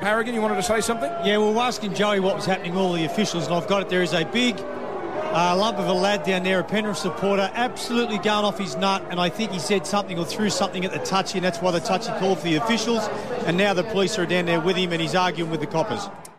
Harrigan, you wanted to say something? Yeah, we were asking Joey what was happening, all the officials, and I've got it. There is a big uh, lump of a lad down there, a Penrith supporter, absolutely going off his nut, and I think he said something or threw something at the touchy, and that's why the touchy called for the officials, and now the police are down there with him, and he's arguing with the coppers.